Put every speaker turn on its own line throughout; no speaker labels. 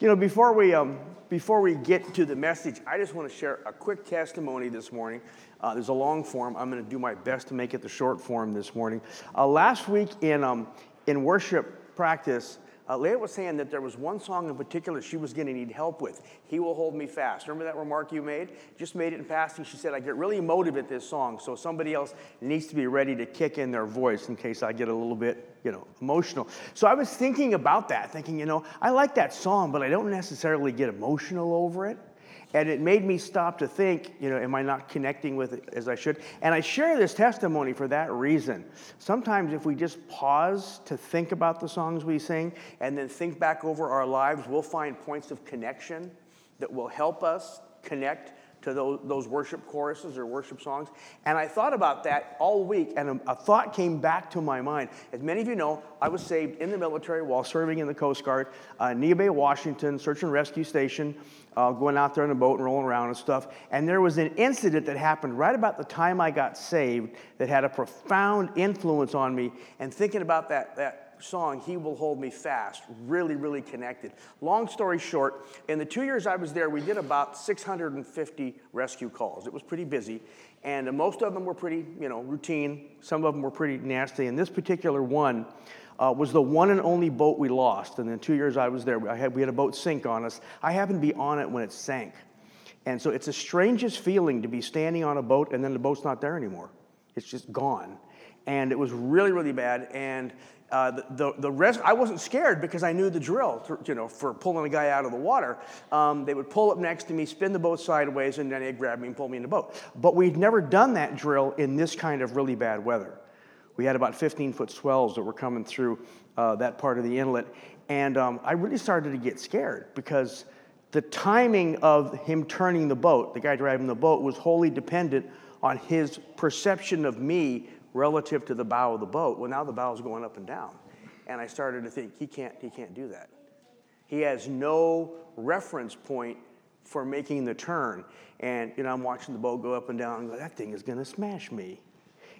You know, before we, um, before we get to the message, I just want to share a quick testimony this morning. Uh, there's a long form. I'm going to do my best to make it the short form this morning. Uh, last week in, um, in worship practice, uh, Leah was saying that there was one song in particular she was going to need help with. He Will Hold Me Fast. Remember that remark you made? Just made it in passing. She said, I get really emotive at this song, so somebody else needs to be ready to kick in their voice in case I get a little bit, you know, emotional. So I was thinking about that, thinking, you know, I like that song, but I don't necessarily get emotional over it. And it made me stop to think, you know, am I not connecting with it as I should? And I share this testimony for that reason. Sometimes if we just pause to think about the songs we sing and then think back over our lives, we'll find points of connection that will help us connect to those, those worship choruses or worship songs. And I thought about that all week, and a, a, thought came back to my mind. As many of you know, I was saved in the military while serving in the Coast Guard, uh, Neah Bay, Washington, search and rescue station uh, going out there on a boat and rolling around and stuff. And there was an incident that happened right about the time I got saved that had a profound influence on me. And thinking about that, that song, He Will Hold Me Fast, really, really connected. Long story short, in the two years I was there, we did about 650 rescue calls. It was pretty busy. And most of them were pretty, you know, routine. Some of them were pretty nasty. And this particular one, uh, was the one and only boat we lost. And in two years I was there, I had, we had a boat sink on us. I happened to be on it when it sank. And so it's the strangest feeling to be standing on a boat and then the boat's not there anymore. It's just gone. And it was really, really bad. And uh, the, the, the, rest, I wasn't scared because I knew the drill, to, you know, for pulling a guy out of the water. Um, they would pull up next to me, spin the boat sideways, and then they'd grab me and pull me in the boat. But we'd never done that drill in this kind of really bad weather. We had about 15 foot swells that were coming through uh, that part of the inlet. And um, I really started to get scared because the timing of him turning the boat, the guy driving the boat, was wholly dependent on his perception of me relative to the bow of the boat. Well, now the bow is going up and down. And I started to think, he can't, he can't do that. He has no reference point for making the turn. And, you know, I'm watching the boat go up and down and go, that thing is going to smash me.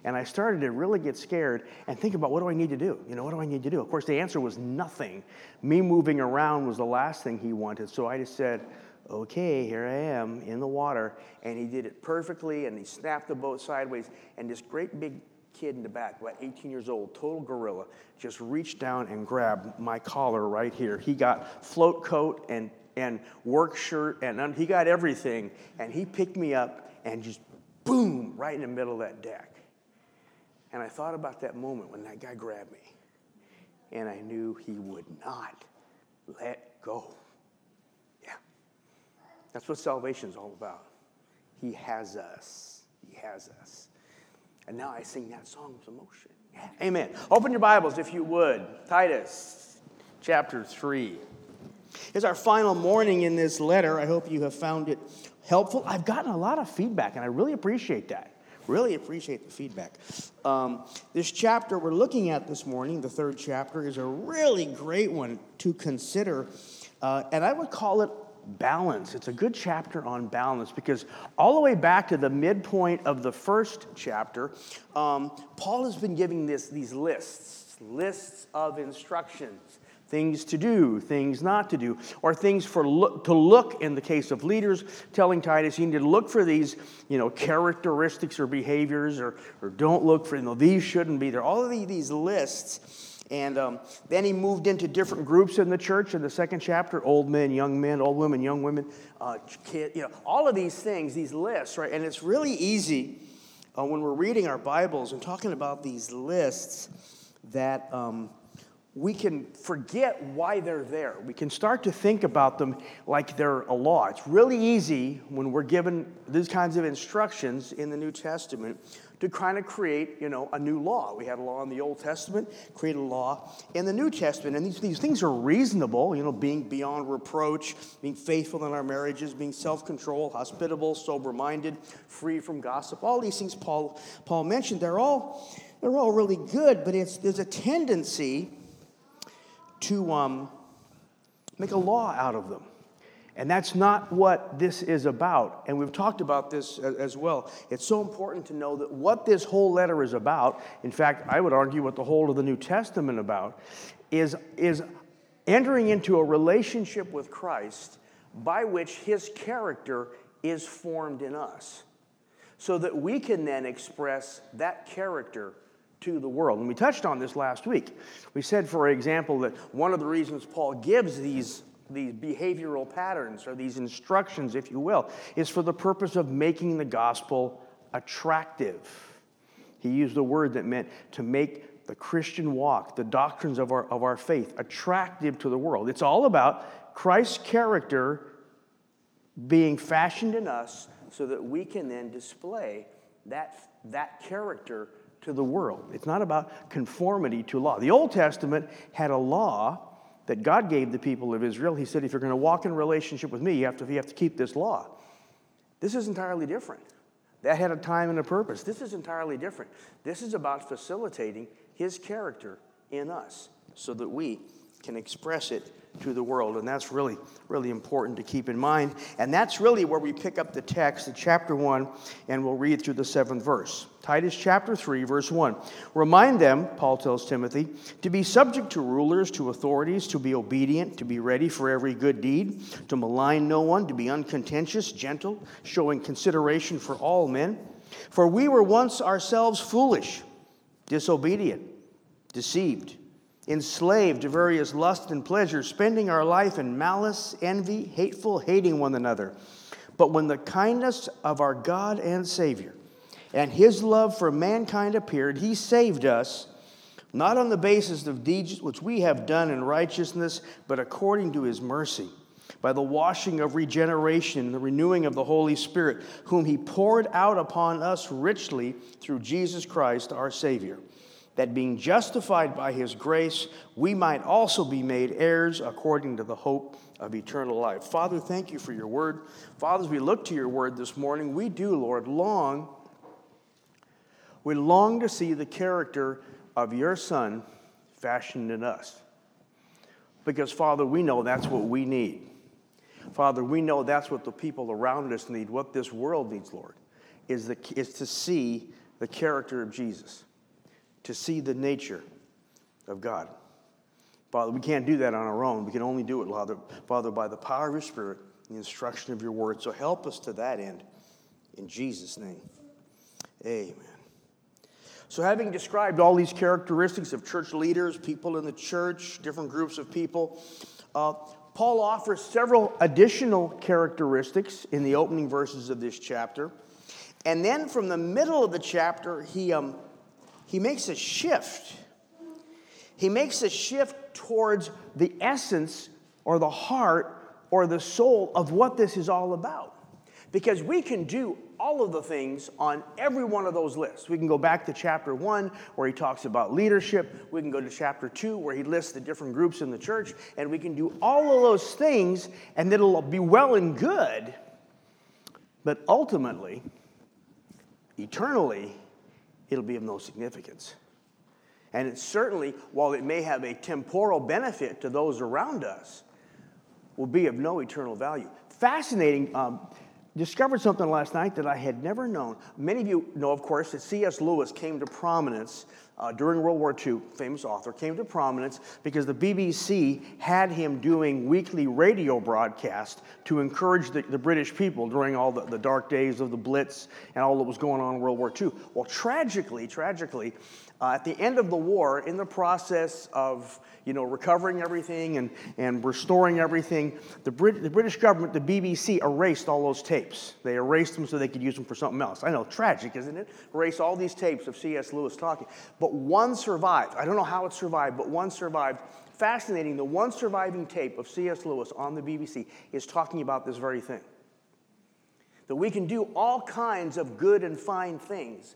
And I started to really get scared and think about what do I need to do? You know, what do I need to do? Of course, the answer was nothing. Me moving around was the last thing he wanted. So I just said, okay, here I am in the water. And he did it perfectly and he snapped the boat sideways. And this great big kid in the back, about 18 years old, total gorilla, just reached down and grabbed my collar right here. He got float coat and, and work shirt and he got everything. And he picked me up and just boom, right in the middle of that deck. And I thought about that moment when that guy grabbed me, and I knew he would not let go. Yeah. That's what salvation is all about. He has us. He has us. And now I sing that song with emotion. Yeah. Amen. Open your Bibles if you would. Titus chapter 3. It's our final morning in this letter. I hope you have found it helpful. I've gotten a lot of feedback, and I really appreciate that. Really appreciate the feedback. Um, this chapter we're looking at this morning, the third chapter, is a really great one to consider. Uh, and I would call it balance. It's a good chapter on balance because all the way back to the midpoint of the first chapter, um, Paul has been giving this, these lists, lists of instructions things to do, things not to do, or things for to look in the case of leaders, telling Titus, you need to look for these, you know, characteristics or behaviors, or, or don't look for, you know, these shouldn't be there. All of these lists. And um, then he moved into different groups in the church in the second chapter old men, young men, old women, young women, uh, you know, all of these things, these lists, right? And it's really easy uh, when we're reading our Bibles and talking about these lists that. Um, we can forget why they're there. We can start to think about them like they're a law. It's really easy when we're given these kinds of instructions in the New Testament to kind of create, you know, a new law. We had a law in the Old Testament, create a law in the New Testament. And these, these things are reasonable, you know, being beyond reproach, being faithful in our marriages, being self-control, hospitable, sober-minded, free from gossip. All these things Paul, Paul mentioned, they're all, they're all really good, but it's, there's a tendency to um, make a law out of them. And that's not what this is about. And we've talked about this as well. It's so important to know that what this whole letter is about, in fact, I would argue what the whole of the New Testament about, is, is entering into a relationship with Christ by which his character is formed in us, so that we can then express that character to the world. And we touched on this last week. We said, for example, that one of the reasons Paul gives these, these behavioral patterns or these instructions, if you will, is for the purpose of making the gospel attractive. He used a word that meant to make the Christian walk, the doctrines of our, of our faith, attractive to the world. It's all about Christ's character being fashioned in us so that we can then display that, that character to the world. It's not about conformity to law. The Old Testament had a law that God gave the people of Israel. He said, if you're going to walk in relationship with me, you have to, you have to keep this law. This is entirely different. That had a time and a purpose. This is entirely different. This is about facilitating his character in us so that we can express it to the world. And that's really, really important to keep in mind. And that's really where we pick up the text in chapter 1, and we'll read through the seventh verse. Titus chapter 3, verse 1. Remind them, Paul tells Timothy, to be subject to rulers, to authorities, to be obedient, to be ready for every good deed, to malign no one, to be uncontentious, gentle, showing consideration for all men. For we were once ourselves foolish, disobedient, deceived enslaved to various lusts and pleasures, spending our life in malice, envy, hateful, hating one another. But when the kindness of our God and Savior and his love for mankind appeared, he saved us, not on the basis of deeds which we have done in righteousness, but according to his mercy, by the washing of regeneration and the renewing of the Holy Spirit, whom he poured out upon us richly through Jesus Christ our Savior that being justified by his grace, we might also be made heirs according to the hope of eternal life. Father, thank you for your word. Father, as we look to your word this morning, we do, Lord, long, we long to see the character of your Son fashioned in us. Because, Father, we know that's what we need. Father, we know that's what the people around us need, what this world needs, Lord, is, the, is to see the character of Jesus to see the nature of God. Father, we can't do that on our own. We can only do it, Father, by the power of your Spirit, the instruction of your word. So help us to that end. In Jesus' name. Amen. So, having described all these characteristics of church leaders, people in the church, different groups of people, uh, Paul offers several additional characteristics in the opening verses of this chapter. And then from the middle of the chapter, he um, he makes a shift. He makes a shift towards the essence or the heart or the soul of what this is all about. Because we can do all of the things on every one of those lists. We can go back to chapter one, where he talks about leadership. We can go to chapter two, where he lists the different groups in the church. And we can do all of those things, and it'll be well and good. But ultimately, eternally, it'll be of no significance. And it certainly, while it may have a temporal benefit to those around us, will be of no eternal value. Fascinating. Um, discovered something last night that I had never known. Many of you know, of course, that C.S. Lewis came to prominence uh, during World War II, famous author, came to prominence because the BBC had him doing weekly radio broadcasts to encourage the, the British people during all the, the, dark days of the Blitz and all that was going on in World War II. Well, tragically, tragically, uh, at the end of the war, in the process of you know, recovering everything and, and restoring everything, the, Brit- the British government, the BBC, erased all those tapes. They erased them so they could use them for something else. I know, tragic, isn't it? Erase all these tapes of C.S. Lewis talking. But one survived. I don't know how it survived, but one survived. Fascinating, the one surviving tape of C.S. Lewis on the BBC is talking about this very thing. That we can do all kinds of good and fine things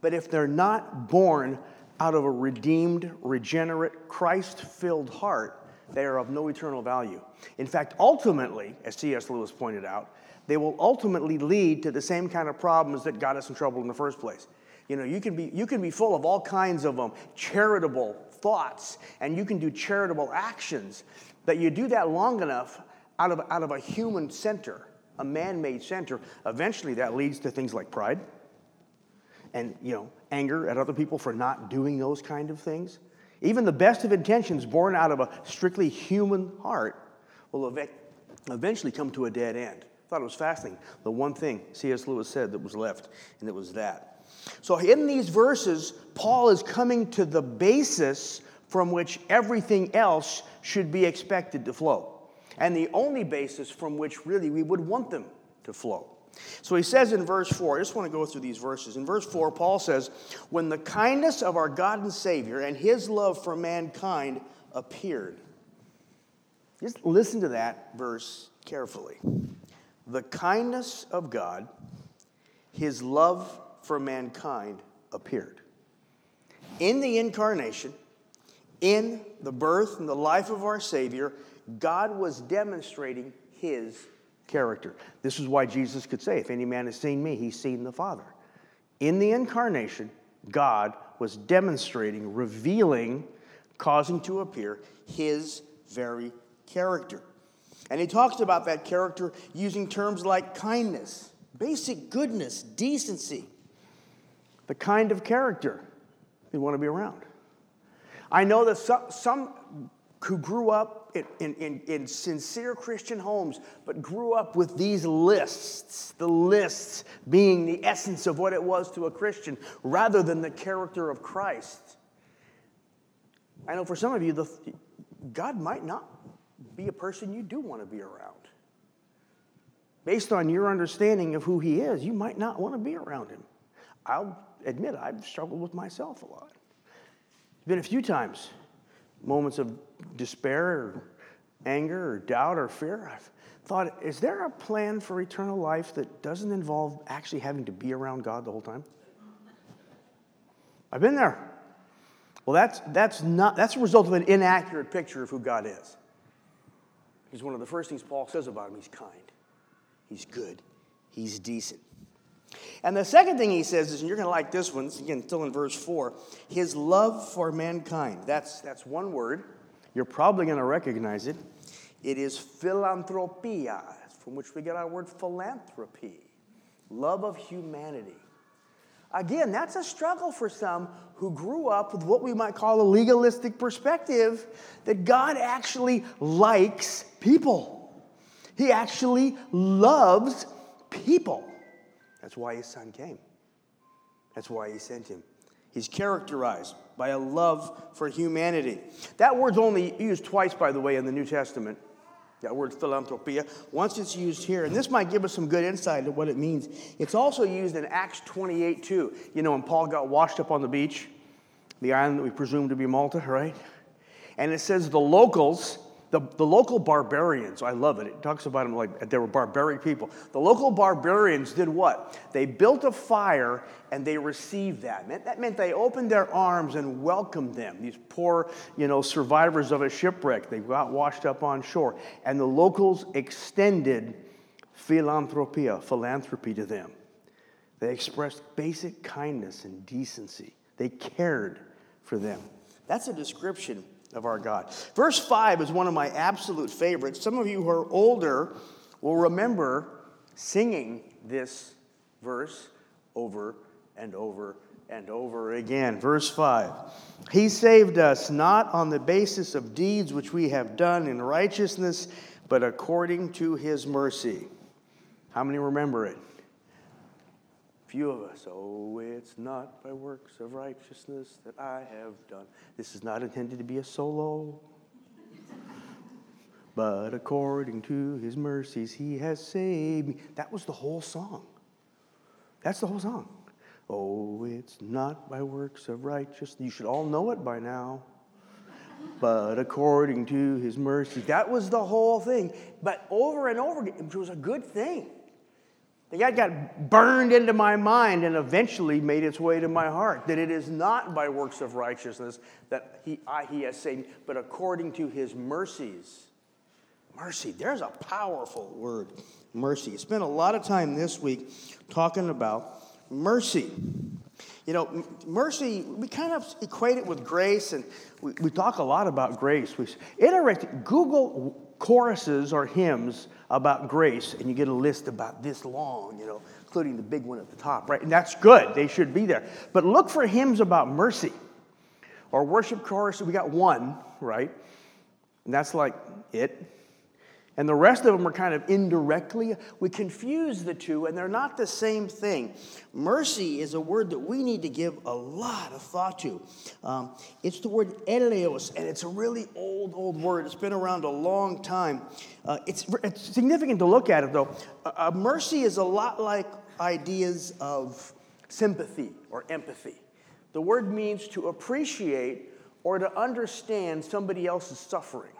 but if they're not born out of a redeemed, regenerate, Christ filled heart, they are of no eternal value. In fact, ultimately, as C.S. Lewis pointed out, they will ultimately lead to the same kind of problems that got us in trouble in the first place. You know, you can be, you can be full of all kinds of um, charitable thoughts and you can do charitable actions, but you do that long enough out of, out of a human center, a man made center, eventually that leads to things like pride and you know anger at other people for not doing those kind of things Even the best of intentions born out of a strictly human heart will eventually come to a dead end. I thought it was fascinating. The one thing C.S. Lewis said that was left, and it was that. So, in these verses, Paul is coming to the basis from which everything else should be expected to flow, and the only basis from which really we would want them to flow. So he says in verse 4, I just want to go through these verses. In verse 4, Paul says, When the kindness of our God and Savior and his love for mankind appeared. Just listen to that verse carefully. The kindness of God, his love for mankind appeared. In the incarnation, in the birth and the life of our Savior, God was demonstrating his character. This is why Jesus could say, If any man has seen me, he's seen the Father. In the incarnation, God was demonstrating, revealing, causing to appear his very character. And he talks about that character using terms like kindness, basic goodness, decency, the kind of character you want to be around. I know that some, some who grew up in, in, in, in, sincere Christian homes, but grew up with these lists, the lists being the essence of what it was to a Christian, rather than the character of Christ. I know for some of you, the, God might not be a person you do want to be around. Based on your understanding of who He is, you might not want to be around Him. I'll admit I've struggled with myself a lot. It's been a few times moments of despair or anger or doubt or fear, I've thought, is there a plan for eternal life that doesn't involve actually having to be around God the whole time? I've been there. Well, that's, that's, not, that's a result of an inaccurate picture of who God is. He's one of the first things Paul says about him he's kind, he's good, he's decent. And the second thing he says is, and you're going to like this one, again, still in verse 4, his love for mankind. That's, that's one word. You're probably going to recognize it. It is philanthropia, from which we get our word philanthropy, love of humanity. Again, that's a struggle for some who grew up with what we might call a legalistic perspective that God actually likes people. He actually loves people. That's why his son came. That's why he sent him. He's characterized by a love for humanity. That word's only used twice, by the way, in the New Testament. That word philanthropia. Once it's used here, and this might give us some good insight into what it means. It's also used in Acts 28 too. You know, when Paul got washed up on the beach, the island that we presume to be Malta, right? And it says the locals the, the local barbarians, I love it. It talks about them like they were barbaric people. The local barbarians did what? They built a fire and they received that. That meant they opened their arms and welcomed them, these poor, you know, survivors of a shipwreck. They got washed up on shore. And the locals extended philanthropia, philanthropy to them. They expressed basic kindness and decency. They cared for them. That's a description of our God. Verse 5 is one of my absolute favorites. Some of you who are older will remember singing this verse over and over and over again. Verse 5 He saved us not on the basis of deeds which we have done in righteousness, but according to his mercy. How many remember it? Few of us, oh, it's not by works of righteousness that I have done. This is not intended to be a solo. but according to his mercies, he has saved me. That was the whole song. That's the whole song. Oh, it's not by works of righteousness. You should all know it by now. But according to his mercy. That was the whole thing. But over and over again, it was a good thing. That got burned into my mind and eventually made its way to my heart. That it is not by works of righteousness that he, I, he has saved, but according to his mercies. Mercy, there's a powerful word, mercy. Spent a lot of time this week talking about mercy. You know, mercy, we kind of equate it with grace, and we, we talk a lot about grace. We, interesting, Google choruses or hymns about grace, and you get a list about this long, you know, including the big one at the top, right? And that's good. They should be there. But look for hymns about mercy or worship chorus, we got one, right? And that's like it. And the rest of them are kind of indirectly. We confuse the two, and they're not the same thing. Mercy is a word that we need to give a lot of thought to. Um, it's the word eleos, and it's a really old, old word. It's been around a long time. Uh, it's, it's significant to look at it, though. Uh, mercy is a lot like ideas of sympathy or empathy. The word means to appreciate or to understand somebody else's suffering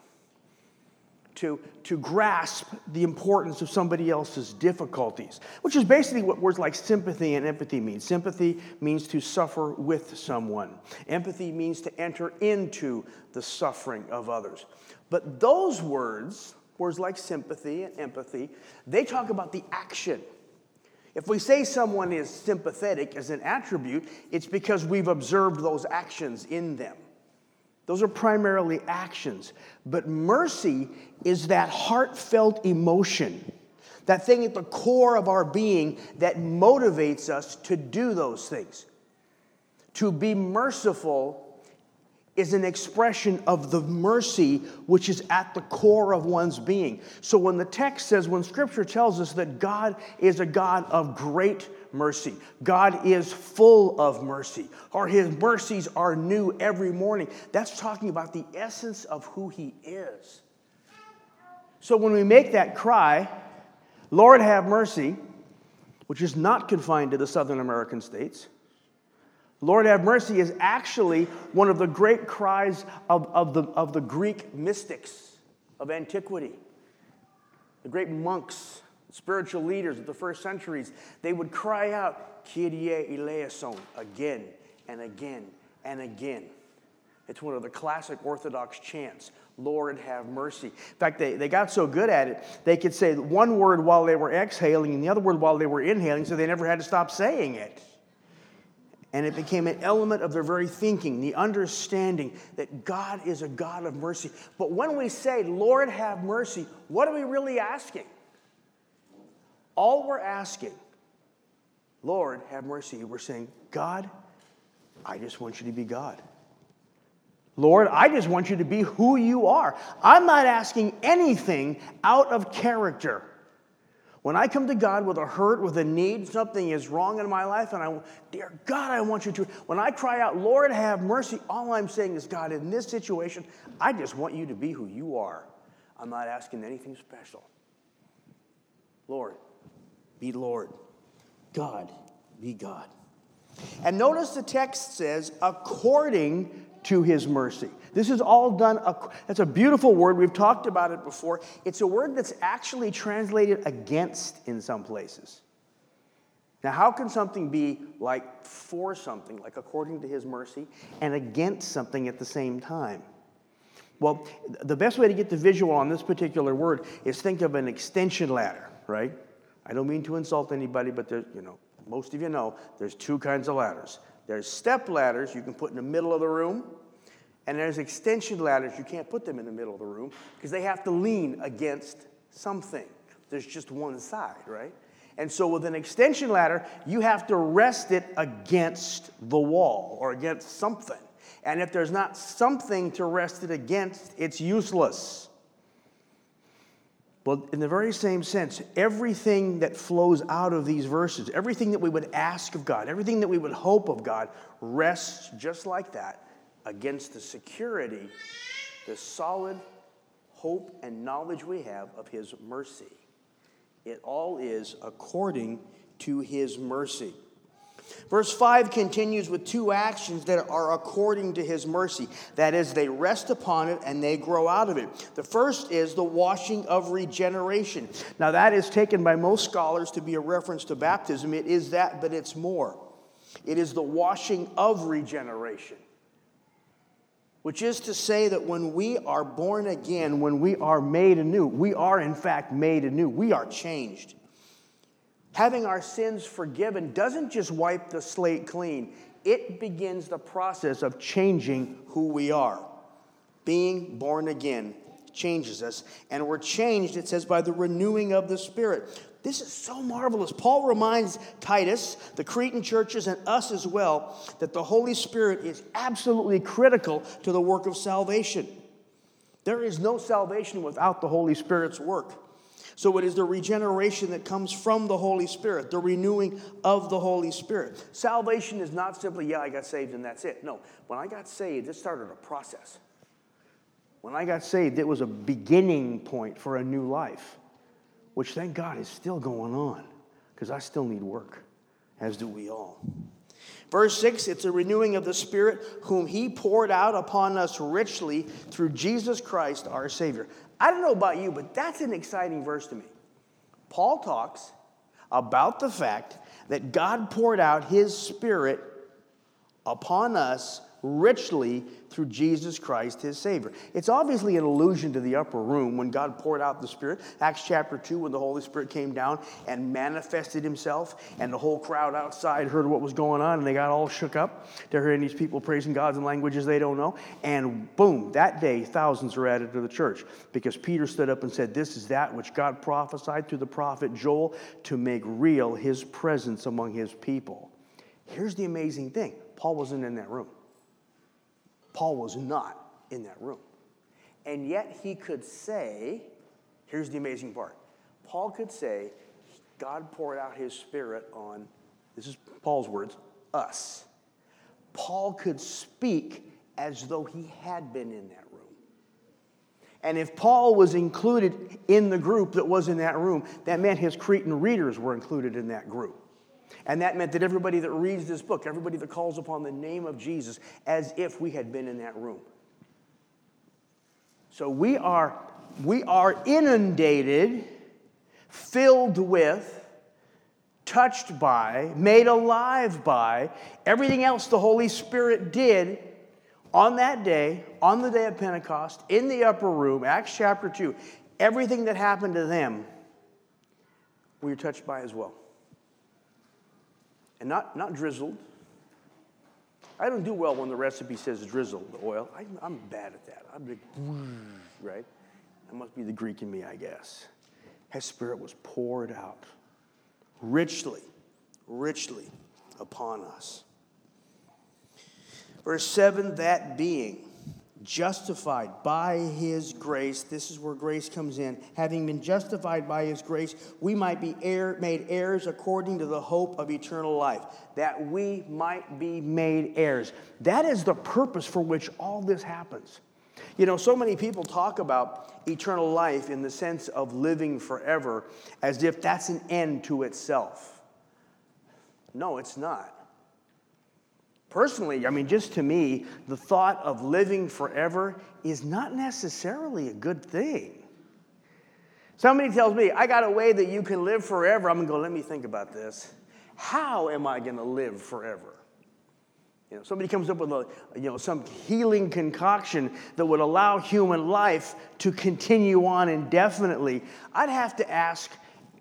to, to grasp the importance of somebody else's difficulties, which is basically what words like sympathy and empathy mean. Sympathy means to suffer with someone, empathy means to enter into the suffering of others. But those words, words like sympathy and empathy, they talk about the action. If we say someone is sympathetic as an attribute, it's because we've observed those actions in them. Those are primarily actions. But mercy is that heartfelt emotion, that thing at the core of our being that motivates us to do those things. To be merciful is an expression of the mercy which is at the core of one's being. So when the text says, when scripture tells us that God is a God of great mercy. God is full of mercy, or his mercies are new every morning. That's talking about the essence of who he is. So when we make that cry, Lord have mercy, which is not confined to the Southern American states, Lord have mercy is actually one of the great cries of, of, the, of the Greek mystics of antiquity, the great monks spiritual leaders of the first centuries, they would cry out, Kyrie eleison, again and again and again. It's one of the classic Orthodox chants. Lord, have mercy. In fact, they, they got so good at it, they could say one word while they were exhaling and the other word while they were inhaling, so they never had to stop saying it. And it became an element of their very thinking, the understanding that God is a God of mercy. But when we say, Lord, have mercy, what are we really asking? All we're asking, Lord, have mercy, we're saying, God, I just want you to be God. Lord, I just want you to be who you are. I'm not asking anything out of character. When I come to God with a hurt, with a need, something is wrong in my life, and I, dear God, I want you to. When I cry out, Lord, have mercy, all I'm saying is, God, in this situation, I just want you to be who you are. I'm not asking anything special. Lord, be Lord. God be God. And notice the text says, according to his mercy. This is all done, that's a beautiful word. We've talked about it before. It's a word that's actually translated against in some places. Now, how can something be like for something, like according to his mercy, and against something at the same time? Well, the best way to get the visual on this particular word is think of an extension ladder, right? I don't mean to insult anybody, but there's, you know, most of you know there's two kinds of ladders. There's step ladders you can put in the middle of the room, and there's extension ladders you can't put them in the middle of the room because they have to lean against something. There's just one side, right? And so with an extension ladder, you have to rest it against the wall or against something. And if there's not something to rest it against, it's useless. Well, in the very same sense, everything that flows out of these verses, everything that we would ask of God, everything that we would hope of God, rests just like that against the security, the solid hope and knowledge we have of His mercy. It all is according to His mercy. Verse 5 continues with two actions that are according to his mercy. That is, they rest upon it and they grow out of it. The first is the washing of regeneration. Now, that is taken by most scholars to be a reference to baptism. It is that, but it's more. It is the washing of regeneration, which is to say that when we are born again, when we are made anew, we are in fact made anew. We are changed having our sins forgiven doesn't just wipe the slate clean, it begins the process of changing who we are. Being born again changes us, and we're changed, it says, by the renewing of the Spirit. This is so marvelous. Paul reminds Titus, the Cretan churches, and us as well that the Holy Spirit is absolutely critical to the work of salvation. There is no salvation without the Holy Spirit's work. So it is the regeneration that comes from the Holy Spirit, the renewing of the Holy Spirit. Salvation is not simply, yeah, I got saved and that's it. No, when I got saved, it started a process. When I got saved, it was a beginning point for a new life, which thank God is still going on because I still need work, as do we all. Verse 6 it's a renewing of the Spirit, whom He poured out upon us richly through Jesus Christ our Savior. I don't know about you, but that's an exciting verse to me. Paul talks about the fact that God poured out his Spirit upon us richly through Jesus Christ, his Savior. It's obviously an allusion to the upper room when God poured out the Spirit. Acts chapter 2, when the Holy Spirit came down and manifested himself, and the whole crowd outside heard what was going on, and they got all shook up. They're hearing these people praising God in languages they don't know. And boom, that day, thousands were added to the church because Peter stood up and said, This is that which God prophesied through the prophet Joel to make real his presence among his people. Here's the amazing thing Paul wasn't in that room. Paul was not in that room. And yet he could say, here's the amazing part Paul could say, God poured out his spirit on, this is Paul's words, us. Paul could speak as though he had been in that room. And if Paul was included in the group that was in that room, that meant his Cretan readers were included in that group. And that meant that everybody that reads this book, everybody that calls upon the name of Jesus, as if we had been in that room. So we are, we are inundated, filled with, touched by, made alive by everything else the Holy Spirit did on that day, on the day of Pentecost, in the upper room, Acts chapter 2. Everything that happened to them, we are touched by as well and not, not drizzled. I don't do well when the recipe says drizzled the oil. I, am bad at that. I'm like, right? That must be the Greek in me, I guess. His spirit was poured out richly, richly upon us. Verse 7 that being justified by his grace. This is where grace comes in. Having been justified by his grace, we might be heir, made heirs according to the hope of eternal life, that we might be made heirs. That is the purpose for which all this happens. You know, so many people talk about eternal life in the sense of living forever as if that's an end to itself. No, it's not. Personally, I mean, just to me, the thought of living forever is not necessarily a good thing. Somebody tells me, I got a way that you can live forever. I'm going to go, let me think about this. How am I going to live forever? You know, somebody comes up with a, you know, some healing concoction that would allow human life to continue on indefinitely. I'd have to ask,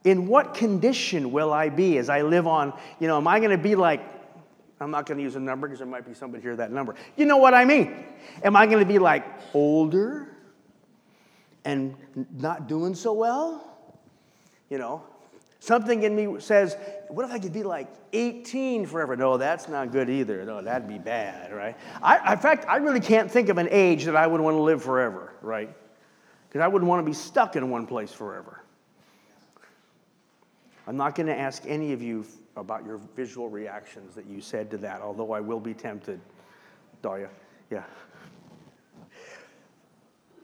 in what condition will I be as I live on? You know, am I going to be like I'm not going to use a number because there might be somebody here that number. You know what I mean? Am I going to be like older and not doing so well? You know, something in me says, what if I could be like 18 forever? No, that's not good either. No, that'd be bad, right? I, in fact, I really can't think of an age that I would want to live forever, right? Because I wouldn't want to be stuck in one place forever. I'm not going to ask any of you about your visual reactions that you said to that, although I will be tempted. Daria, yeah.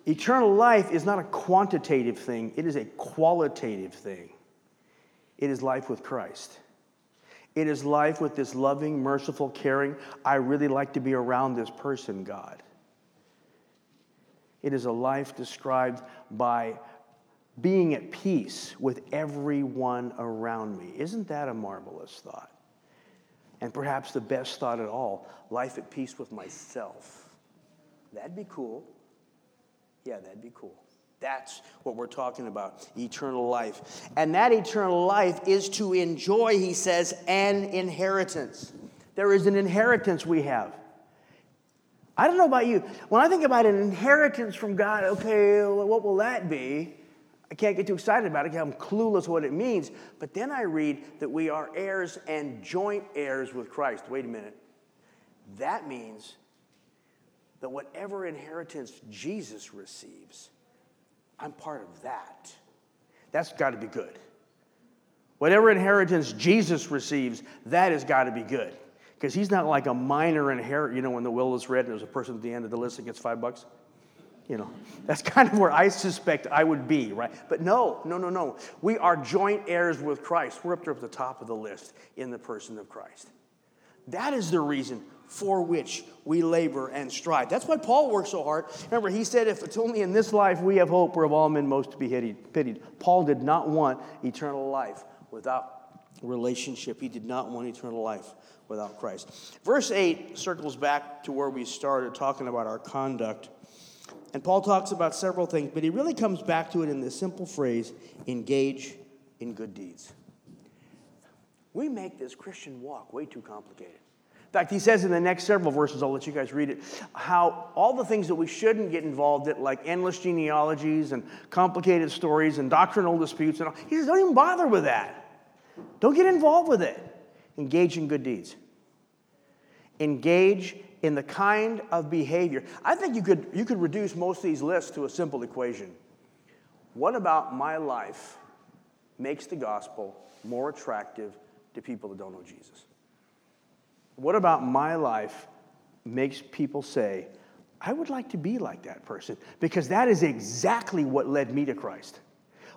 Eternal life is not a quantitative thing, it is a qualitative thing. It is life with Christ. It is life with this loving, merciful, caring, I really like to be around this person, God. It is a life described by being at peace with everyone around me. Isn't that a marvelous thought? And perhaps the best thought at all life at peace with myself. That'd be cool. Yeah, that'd be cool. That's what we're talking about eternal life. And that eternal life is to enjoy, he says, an inheritance. There is an inheritance we have. I don't know about you. When I think about an inheritance from God, okay, what will that be? I can't get too excited about it I'm clueless what it means. But then I read that we are heirs and joint heirs with Christ. Wait a minute. That means that whatever inheritance Jesus receives, I'm part of that. That's got to be good. Whatever inheritance Jesus receives, that has got to be good. Because he's not like a minor inherit. You know, when the will is read and there's a person at the end of the list that gets five bucks? You know, that's kind of where I suspect I would be, right? But no, no, no, no. We are joint heirs with Christ. We're up there at the top of the list in the person of Christ. That is the reason for which we labor and strive. That's why Paul worked so hard. Remember, he said, if it's only in this life we have hope, we're of all men most to be pitied. Paul did not want eternal life without relationship. He did not want eternal life without Christ. Verse 8 circles back to where we started talking about our conduct. And Paul talks about several things, but he really comes back to it in this simple phrase engage in good deeds. We make this Christian walk way too complicated. In fact, he says in the next several verses, I'll let you guys read it, how all the things that we shouldn't get involved in, like endless genealogies and complicated stories and doctrinal disputes, and all, he says, don't even bother with that. Don't get involved with it. Engage in good deeds. Engage in the kind of behavior. I think you could, you could reduce most of these lists to a simple equation. What about my life makes the gospel more attractive to people that don't know Jesus? What about my life makes people say, I would like to be like that person? Because that is exactly what led me to Christ.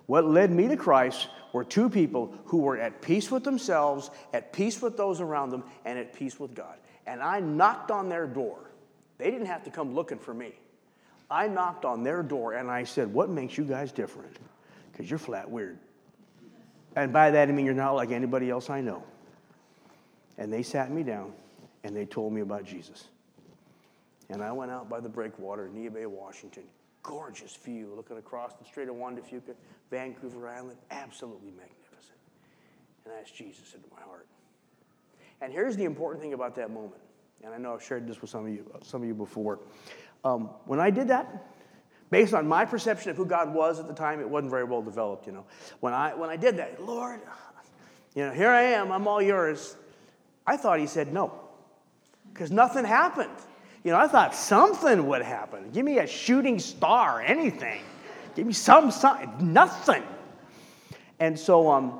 What led me to Christ were two people who were at peace with themselves, at peace with those around them, and at peace with God and I knocked on their door. They didn't have to come looking for me. I knocked on their door and I said, What makes you guys different? Because you're flat weird. And by that I mean you're not like anybody else I know. And they sat me down and they told me about Jesus. And I went out by the breakwater in Bay, Washington. Gorgeous view looking across the Strait of Juan de Fuca, Vancouver Island. Absolutely magnificent. And I asked Jesus into my heart. And here's the important thing about that moment. And I know I've shared this with some of you, some of you before. Um, when I did that, based on my perception of who God was at the time, it wasn't very well developed, you know. When I, when I did that, Lord, you know, here I am, I'm all yours. I thought he said no, because nothing happened. You know, I thought something would happen. Give me a shooting star, anything. Give me some sign, nothing. And so um,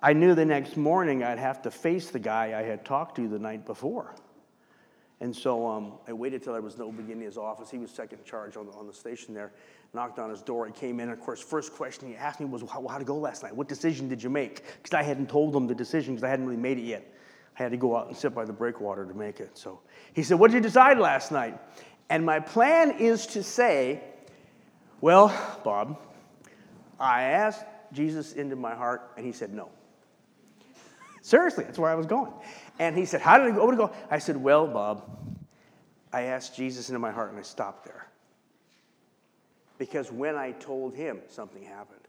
I knew the next morning I'd have to face the guy I had talked to the night before. And so um, I waited till there was nobody in his office. He was second charge on the, on the station there. Knocked on his door. He came in. Of course, first question he asked me was, how, how'd it go last night? What decision did you make? Because I hadn't told him the decision because I hadn't really made it yet. I had to go out and sit by the breakwater to make it. So he said, What did you decide last night? And my plan is to say, Well, Bob, I asked Jesus into my heart, and he said no. Seriously, that's where I was going. And he said, How did it go? Go? I said, Well, Bob, I asked Jesus into my heart and I stopped there. Because when I told him, something happened.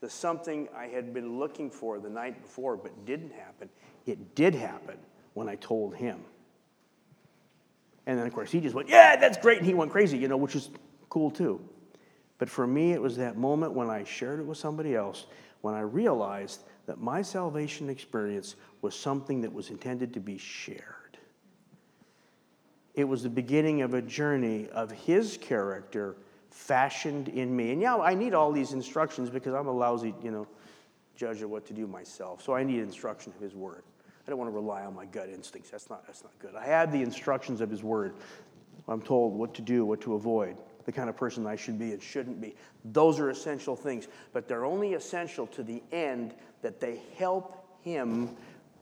The something I had been looking for the night before but didn't happen, it did happen when I told him. And then, of course, he just went, Yeah, that's great. And he went crazy, you know, which is cool too. But for me, it was that moment when I shared it with somebody else, when I realized that my salvation experience was something that was intended to be shared. It was the beginning of a journey of His character fashioned in me. And yeah, I need all these instructions because I'm a lousy, you know, judge of what to do myself. So I need instruction of His Word. I don't want to rely on my gut instincts. That's not, that's not good. I have the instructions of His Word. I'm told what to do, what to avoid the kind of person I should be and shouldn't be. Those are essential things, but they're only essential to the end that they help Him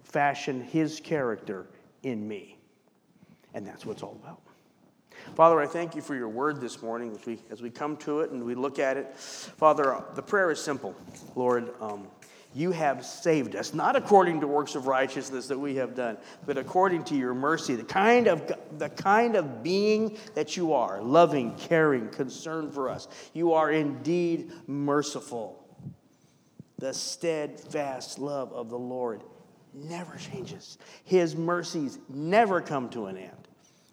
fashion His character in me. And that's what it's all about. Father, I thank you for your word this morning as we, as we come to it and we look at it. Father, the prayer is simple. Lord, um, you have saved us, not according to works of righteousness that we have done, but according to your mercy, the kind of, the kind of being that you are, loving, caring, concerned for us. You are indeed merciful. The steadfast love of the Lord never changes, His mercies never come to an end.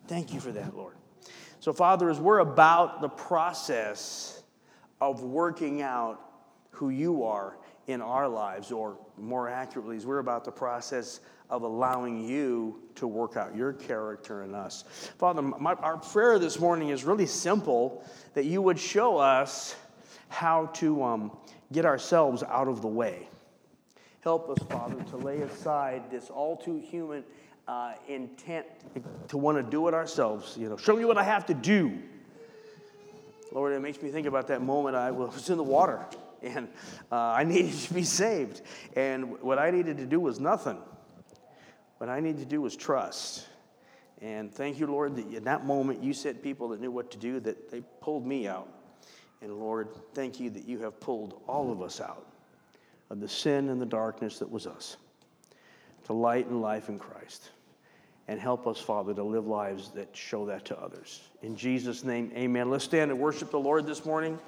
Thank you for that, Lord. So, Father, as we're about the process of working out who you are in our lives, or more accurately, as we're about the process of allowing you to work out your character in us. Father, my, our prayer this morning is really simple that you would show us how to um, get ourselves out of the way. Help us, Father, to lay aside this all too human uh, intent to want to do it ourselves. You know, show me what I have to do. Lord, it makes me think about that moment I was in the water and uh, I needed to be saved. And what I needed to do was nothing. What I needed to do was trust. And thank you, Lord, that in that moment you sent people that knew what to do, that they pulled me out. And Lord, thank you that you have pulled all of us out of the sin and the darkness that was us to light and life in Christ. And help us, Father, to live lives that show that to others. In Jesus' name, amen. Let's stand and worship the Lord this morning.